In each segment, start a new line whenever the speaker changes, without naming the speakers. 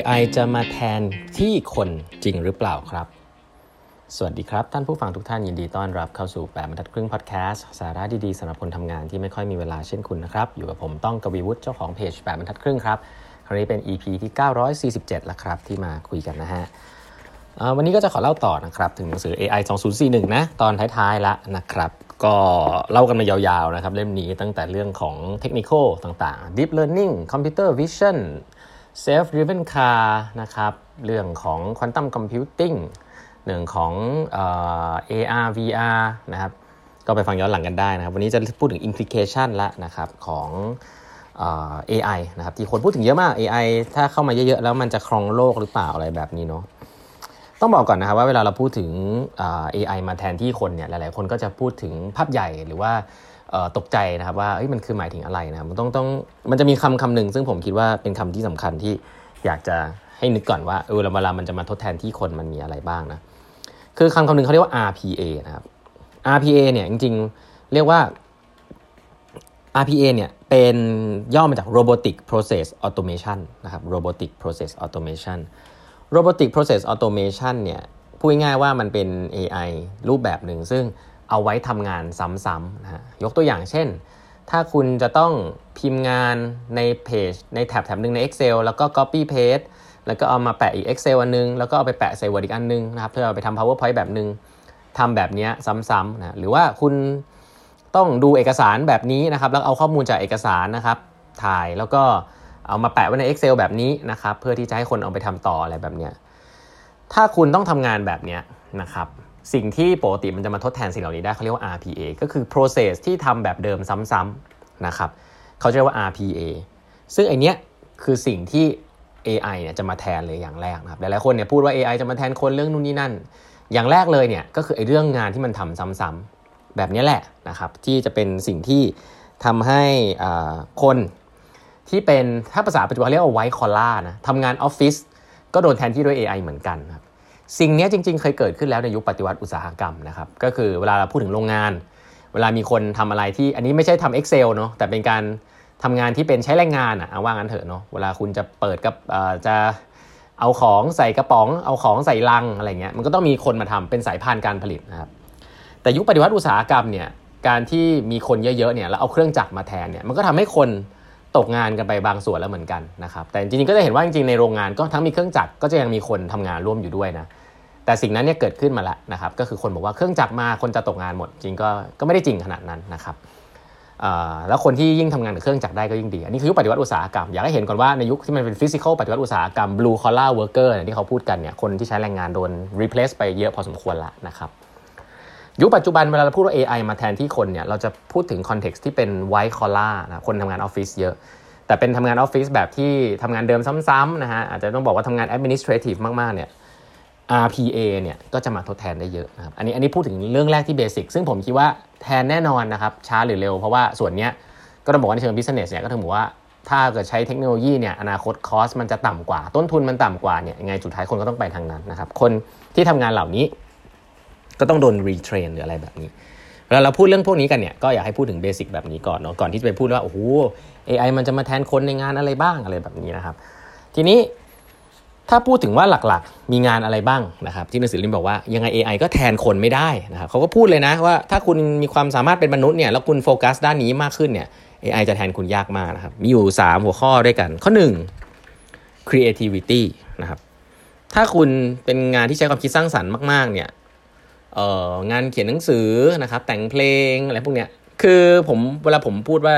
AI จะมาแทนที่คนจริงหรือเปล่าครับ สวัสดีครับ ท่านผู้ฟังทุกท่านยินดีต้อนรับเข้าสู่ 8บรรทัดครึ่งพอดแคสต์สาระดี ๆสำหรับคนทำงานที่ไม่ค่อยมีเวลาเช่นคุณนะครับ อยู่กับผมต้องกวีวุฒิเจ้าของเพจ 8บรรทัดครึ่งครับ ครั้งนี้เป็น EP ที่ 947 แล้วครับ ที่มาคุยกันนะฮะวันนี้ก็จะขอเล่าต่อนะครับถึงหนังสือ AI 2041 นะตอนท้ายๆล้วนะครับก็เล่ากันมายาวๆนะครับเล่มนี้ตั้งแต่เรื่องของเทคนิคต่างๆ deep learning computer vision self driven car นะครับเรื่องของ quantum computing เรื่องของ AR VR นะครับก็ไปฟังย้อนหลังกันได้นะครับ วันนี้จะพูดถึง implication ละนะครับของ AI นะครับที่คนพูดถึงเยอะมาก AI ถ้าเข้ามาเยอะๆ แล้วมันจะครองโลกหรือเปล่าอะไรแบบนี้เนาะต้องบอกก่อนนะครับว่าเวลาเราพูดถึง AI มาแทนที่คนเนี่ยหลายๆ คนก็จะพูดถึงภาพใหญ่หรือว่า ตกใจนะครับว่ามันคือหมายถึงอะไรนะครับมันต้องต้องมันจะมีคำคำหนึ่งซึ่งผมคิดว่าเป็นคำที่สำคัญที่อยากจะให้นึกก่อนว่าเออเวลามันจะมาทดแทนที่คนมันมีอะไรบ้างนะคือคำคำหนึ่งเขาเรียกว่า RPA นะครับ RPA เนี่ยจริงๆ เรียกว่า RPA เนี่ยเป็นย่อมาจาก Robotic Process Automation นะครับ Robotic Process Automation Robotic Process Automation เนี่ยพูดง่ายๆว่ามันเป็น AI รูปแบบหนึ่งซึ่ง เอาไว้ทำงานซ้ำๆนะฮะยกตัวอย่างเช่น ถ้าคุณจะต้องพิมพ์งานในเพจในแท็บแท็บหนึ่งใน Excel แล้วก็ Copy Paste แล้วก็เอามาแปะอีก Excel อันนึง แล้วก็เอาไปแปะใส่ Word อีกอันนึงนะครับเพื่อเอาไปทำ PowerPoint แบบนึงทำแบบนี้ซ้ำๆนะหรือว่าคุณต้องดูเอกสารแบบนี้นะครับแล้วเอาข้อมูลจากเอกสารนะครับ ถ่ายแล้วก็เอามาแปะไว้ใน Excel แบบนี้นะครับ เพื่อที่จะให้คนเอาไปทำต่ออะไรแบบนี้ถ้าคุณต้องทำงานแบบนี้นะครับ สิ่งที่ปกติมันจะมาทดแทนสิ่งเหล่านี้ได้เขาเรียกว่า RPA ก็คือ process ที่ทำแบบเดิมซ้ำๆนะครับเขาเรียกว่า RPA ซึ่งไอเนี้ยคือสิ่งที่ AI เนี่ยจะมาแทนเลยอย่างแรกนะครับหลายๆคนเนี่ยพูดว่า AI จะมาแทนคนเรื่องนู่นนี่นั่น อย่างแรกเลยเนี่ยก็คือไอเรื่องงานที่มันทำซ้ำๆแบบนี้แหละนะครับที่จะเป็นสิ่งที่ทำให้คนที่เป็นถ้าภาษาปัจจุบันเรียกว่าไวท์คอล่านะทำงานออฟฟิศก็โดนแทนที่ด้วย AI เหมือนกันครับ สิ่งนี้จริง ๆ เคยเกิดขึ้นแล้วในยุคปฏิวัติอุตสาหกรรมนะครับก็คือเวลาเราพูดถึงโรงงาน เวลามีคนทำอะไรที่อันนี้ไม่ใช่ทำ Excel เนาะแต่เป็นการทำงานที่เป็นใช้แรงงานอะว่างั้นเถอะเนาะเวลาคุณจะเปิดกับจะเอาของใส่กระป๋อง เอาของใส่ลังอะไรเงี้ยมันก็ต้องมีคนมาทำเป็นสายพานการผลิตนะครับแต่ยุคปฏิวัติอุตสาหกรรมเนี่ยการที่มีคนเยอะๆเนี่ยแล้วเอาเครื่องจักรมาแทนเนี่ยมันก็ทำให้คนตกงานกันไปบางส่วนแล้วเหมือนกันนะครับแต่จริงๆก็จะเห็นว่าจริงๆในโรงงานก็ทั้งมีเครื่องจักรก็จะยังมีคนทำงานร่วมอยู่ด้วยนะ แต่สิ่งนั้นเนี่ยเกิดขึ้นมาแล้วนะครับก็คือคนบอกว่าเครื่องจักรมาคนจะตกงานหมดจริงก็ก็ไม่ได้จริงขนาดนั้นนะครับแล้วคนที่ยิ่งทำงานกับเครื่องจักรได้ก็ยิ่งดี อันนี้คือยุคปฏิวัติอุตสาหกรรม อยากให้เห็นก่อนว่าในยุคที่มันเป็น physical ปฏิวัติอุตสาหกรรม blue collar worker ที่เขาพูดกันเนี่ยคนที่ใช้แรงงานโดน replace ไปเยอะพอสมควรละนะครับยุคปัจจุบันเวลาเราพูดว่า AI มาแทนที่คนเนี่ยเราจะพูดถึง context ที่เป็น white collar นะคนทำงานออฟฟิศเยอะ แต่เป็นทำงานออฟฟิศแบบที่ทำงานเดิมซ้ำๆนะฮะอาจจะต้องบอกว่าทำงาน administrative มากๆเนี่ย RPA เนี่ยก็จะมาทดแทนได้เยอะนะครับอันนี้อันนี้พูดถึงเรื่องแรกที่ basic ซึ่งผมคิดว่าแทนแน่นอนนะครับช้าหรือเร็ว เพราะว่าส่วนนี้ก็ต้องบอกว่าในเชิง business เนี่ยก็ถึงบอกว่าถ้าเกิดใช้เทคโนโลยีเนี่ยอนาคต cost มันจะต่ำกว่า ต้นทุนมันต่ำกว่าเนี่ยยังไงสุดท้ายคนก็ต้องไปทางนั้นนะครับคนที่ทำงานเหล่านี้ ก็ต้องโดน retrain หรืออะไรแบบนี้เวลาเราพูดเรื่องพวกนี้กันเนี่ยก็อยากให้พูดถึง basic แบบนี้ก่อนเนาะก่อนที่จะไปพูดว่าโอ้โห AI มันจะมาแทนคนในงานอะไรบ้างอะไรแบบนี้นะครับทีนี้ ถ้าพูดถึงว่าหลักๆ มีงานอะไรบ้างนะครับที่หนังสือริมบอกว่ายังไง AI ก็แทนคนไม่ได้นะครับเขาก็พูดเลยนะว่าถ้าคุณมีความสามารถเป็นมนุษย์เนี่ยแล้วคุณโฟกัสด้านนี้มากขึ้นเนี่ย AI จะแทนคุณยากมากนะครับมีอยู่ 3 หัวข้อด้วยกัน ข้อ 1 creativity นะครับถ้าคุณเป็นงานที่ใช้ความคิดสร้างสรรค์มากๆเนี่ยเอ่องานเขียนหนังสือนะครับแต่งเพลงอะไรพวกเนี้ยคือผมเวลาผมพูดว่า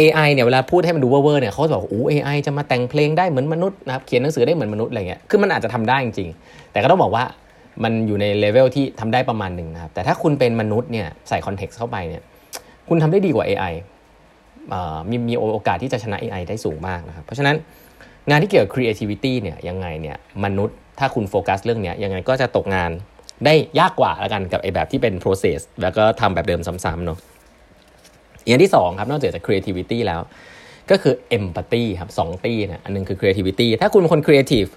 AI เนี่ยเวลาพูดให้มันดูเวอร์เนี่ยเขาจะบอกโอ้ AI จะมาแต่งเพลงได้เหมือนมนุษย์นะครับเขียนหนังสือได้เหมือนมนุษย์อะไรเงี้ยคือมันอาจจะทำได้จริงๆแต่ก็ต้องบอกว่ามันอยู่ในเลเวลที่ทำได้ประมาณหนึ่งนะครับแต่ถ้าคุณเป็นมนุษย์เนี่ยใส่ context เข้าไปเนี่ยคุณทำได้ดีกว่า AI มีมีโอกาสที่จะชนะ AI ได้สูงมากนะครับเพราะฉะนั้นงานที่เกี่ยวกับ creativity เนี่ยยังไงเนี่ยมนุษย์ถ้าคุณโฟกัสเรื่องนี้ยังไงก็จะตกงานได้ยากกว่าแล้วกันกับไอแบบที่เป็น process แล้วก็ทำแบบเดิมซ้ำๆเนาะ อย่างที่2ครับนอกจากจะ creativity แล้ว ก็คือ empathy ครับสองตีนะอันนึงคือ creativity ถ้าคุณเป็นคน creative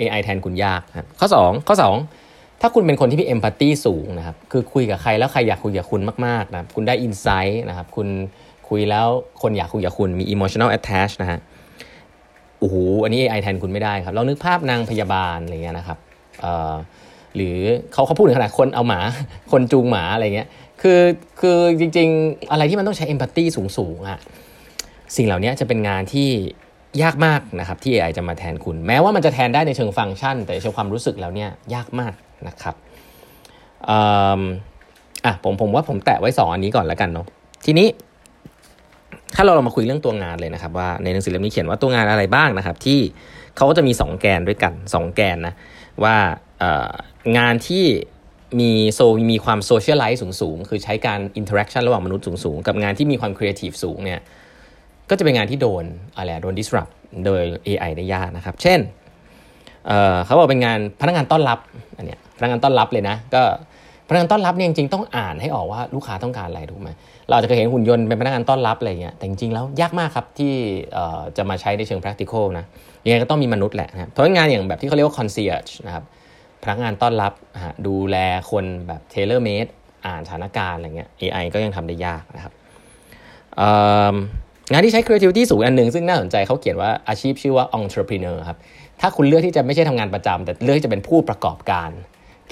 AI แทนคุณยากครับข้อ 2 ข้อ 2 ถ้าคุณเป็นคนที่มี empathy สูงนะครับคือคุยกับใครแล้วใครอยากคุยกับคุณมากๆนะคุณได้ insight นะครับคุณคุยแล้วคนอยากคุยกับคุณมี emotional attach นะฮะโอ้โหอันนี้ AI แทนคุณไม่ได้ครับลองนึกภาพนางพยาบาลอะไรเงี้ยนะครับหรือเขาเขาพูดถึงขนาดคนเอาหมาคนจูงหมาอะไรเงี้ย คือคือจริง ๆ อะไรที่มันต้องใช้เอมพัตตีสูงๆอะสิ่งเหล่านี้จะเป็นงานที่ยากมากนะครับที่ AI จะมาแทนคุณ แม้ว่ามันจะแทนได้ในเชิงฟังก์ชัน แต่เชิงความรู้สึกแล้วเนี่ยยากมากนะครับอะผมผมว่าผมแตะไว้ 2 อันนี้ก่อนแล้วกันเนาะทีนี้ ถ้าเราเรามาคุยเรื่องตัวงานเลยนะครับ ว่าในหนังสือเล่มนี้เขียนว่าตัวงานอะไรบ้างนะครับ ที่เขาก็จะมี 2 แกนด้วยกัน 2 แกนนะว่างานที่ มีโซมีความ socialize สูงๆ คือใช้การ interaction ระหว่างมนุษย์สูงๆ กับงานที่มีความครีเอทีฟสูงเนี่ยก็จะเป็นงานที่โดนอะไรโดน disrupt โดย AI ได้ยากนะครับ เช่นเขาบอกเป็นงานพนักงานต้อนรับอันเนี้ยพนักงานต้อนรับเลยนะ ก็พนักงานต้อนรับเนี่ยจริงๆต้องอ่านให้ออกว่าลูกค้าต้องการอะไรถูกไหมเราจะเคยเห็นหุ่นยนต์เป็นพนักงานต้อนรับอะไรเงี้ยแต่จริงๆแล้วยากมากครับที่จะมาใช้ในเชิง practical นะยังไงก็ต้องมีมนุษย์แหละนะเพราะงานอย่างแบบที่เขาเรียกว่า concierge นะครับ พนักงานต้อนรับดูแลคนแบบ tailor made อ่านสถานการณ์อะไรเงี้ย AI ก็ยังทำได้ยากนะครับงานที่ใช้ creativity สูงอันหนึ่งซึ่งน่าสนใจเขาเขียนว่าอาชีพชื่อว่า entrepreneur ครับ ถ้าคุณเลือกที่จะไม่ใช่ทำงานประจำแต่เลือกที่จะเป็นผู้ประกอบการ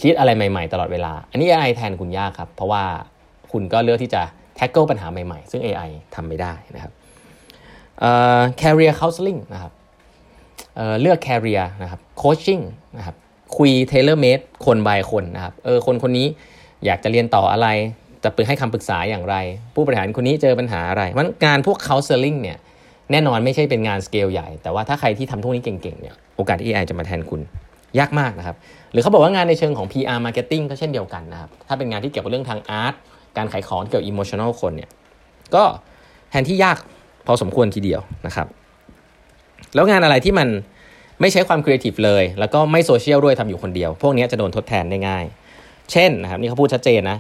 คิดอะไรใหม่ๆ ตลอดเวลา อันนี้ AI แทนคุณยากครับ เพราะว่าคุณก็เลือกที่จะ tackle ปัญหาใหม่ๆ ซึ่ง AI ทำไม่ได้นะครับ career counseling นะครับเเลือก career นะครับ coaching นะครับ คุย tailor made คนบายคนนะครับเออคนคนนี้อยากจะเรียนต่ออะไร จะไปให้คำปรึกษาอย่างไร ผู้บริหารคนนี้เจอปัญหาอะไรมันงานพวก counseling เนี่ยแน่นอนไม่ใช่เป็นงานสเกลใหญ่ แต่ว่าถ้าใครที่ทำทุกนี้เก่งๆเนี่ยโอกาสที่ AI จะมาแทนคุณยากมากนะครับ หรือเขาบอกว่างานในเชิงของ PR marketing ก็เช่นเดียวกันนะครับ ถ้าเป็นงานที่เกี่ยวกับเรื่องทางอาร์ตการขายของเกี่ยวกับ emotional คนเนี่ยก็แทนที่ยากพอสมควรทีเดียวนะครับ แล้วงานอะไรที่มัน ไม่ใช้ความครีเอทีฟเลย แล้วก็ไม่โซเชียลด้วยทำอยู่คนเดียว พวกนี้จะโดนทดแทนได้ง่าย เช่นนะครับนี่เขาพูดชัดเจนนะ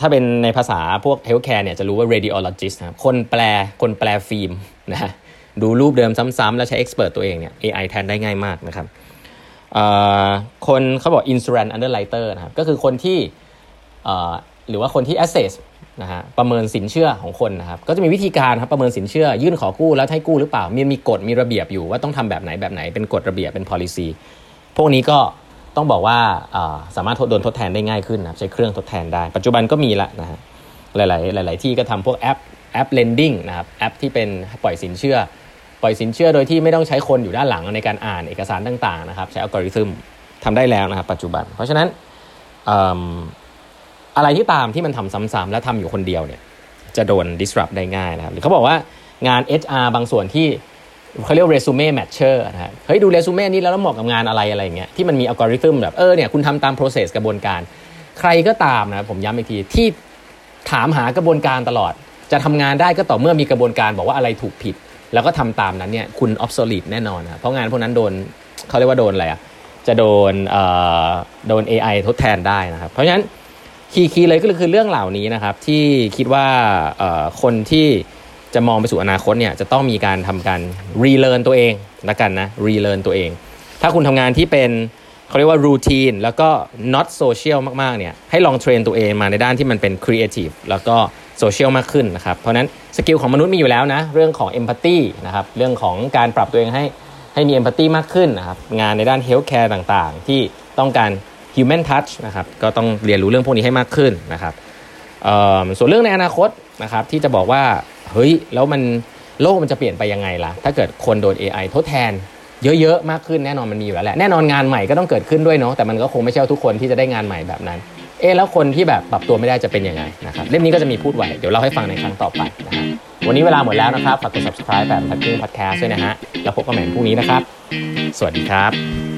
ถ้าเป็นในภาษาพวก healthcare เนี่ยจะรู้ว่า radiologist นะครับคนแปลคนแปลฟิล์มนะฮะดูรูปเดิมซ้ำๆแล้วใช้ expert ตัวเองเนี่ย AI แทนได้ง่ายมากนะครับคนเขาบอก insurance underwriter นะครับก็คือคนที่หรือว่าคนที่ assess นะฮะประเมินสินเชื่อของคนนะครับก็จะมีวิธีการครับประเมินสินเชื่อ ยื่นขอกู้แล้วให้กู้หรือเปล่ามีมีกฎมีระเบียบอยู่ว่าต้องทำแบบไหนแบบไหนเป็นกฎระเบียบเป็น policy พวกนี้ก็ต้องบอกว่าสามารถโดนทดแทนได้ง่ายขึ้นนะใช้เครื่องทดแทนได้ ปัจจุบันก็มีละนะฮะหลาย ๆ หลาย ๆ ที่ก็ทำพวกแอปแอป lending นะครับแอปที่เป็นปล่อยสินเชื่อ ปล่อยสินเชื่อโดยที่ไม่ต้องใช้คนอยู่ด้านหลังในการอ่านเอกสารต่าง ๆ นะครับ ใช้อัลกอริทึมทำได้แล้วนะครับปัจจุบัน เพราะฉะนั้น อะไรที่ตามที่มันทำซ้ำๆและทำอยู่คนเดียวเนี่ย จะโดน disrupt ได้ง่ายนะครับหรือเขาบอกว่างาน HR บางส่วนที่เขาเรียก resume matcher นะฮะเฮ้ยดูเรซูเม่นี้แล้วเหมาะกับงานอะไรอะไรอย่างเงี้ยที่มันมีอัลกอริทึมแบบเออเนี่ยคุณทำตาม process กระบวนการ ใครก็ตามนะผมย้ำอีกทีที่ถามหากระบวนการตลอด จะทำงานได้ก็ต่อเมื่อมีกระบวนการบอกว่าอะไรถูกผิด แล้วก็ทำตามนั้นเนี่ยคุณ obsolete แน่นอนนะเพราะงานพวกนั้นโดนเขาเรียกว่าโดนอะไรอะจะโดนเอ่อโดน AI ทดแทนได้นะครับเพราะฉะนั้น key key เลยก็คือเรื่องเหล่านี้นะครับ ที่คิดว่าคนที่จะมองไปสู่อนาคตเนี่ยจะต้องมีการทำการ relearn ตัวเองละกันนะ relearn ตัวเอง ถ้าคุณทำงานที่เป็นเขาเรียกว่า routine แล้วก็ not social มากๆเนี่ยให้ลอง train ตัวเองมาในด้านที่มันเป็นครีเอทีฟแล้วก็โซเชียลมากขึ้นนะครับ เพราะนั้น skill ของมนุษย์มีอยู่แล้วนะ เรื่องของ empathy นะครับเรื่องของการปรับตัวเองให้ให้มี empathy มากขึ้นนะครับงานในด้าน healthcare ต่างๆ ที่ต้องการ human touch นะครับก็ต้องเรียนรู้เรื่องพวกนี้ให้มากขึ้นนะครับส่วนเรื่องในอนาคตนะครับที่จะบอกว่าเฮ้ยแล้วมันโลกมันจะเปลี่ยนไปยังไงล่ะ ถ้าเกิดคนโดน AI ทดแทนเยอะๆ มากขึ้นแน่นอนมันมีอยู่แล้วแหละแน่นอนงานใหม่ก็ต้องเกิดขึ้นด้วยเนาะแต่มันก็คงไม่ใช่ทุกคนที่จะได้งานใหม่แบบนั้น เอ๊แล้วคนที่แบบปรับตัวไม่ได้จะเป็นยังไงนะครับเล่มนี้ก็จะมีพูดไว้เดี๋ยวเล่าให้ฟังในครั้งต่อไปนะฮะวันนี้เวลาหมดแล้วนะครับฝากกด subscribe แบบทักกิ้งพอดแคสต์ด้วยนะฮะแล้วพบกันใหม่พรุ่งนี้นะครับ สวัสดีครับ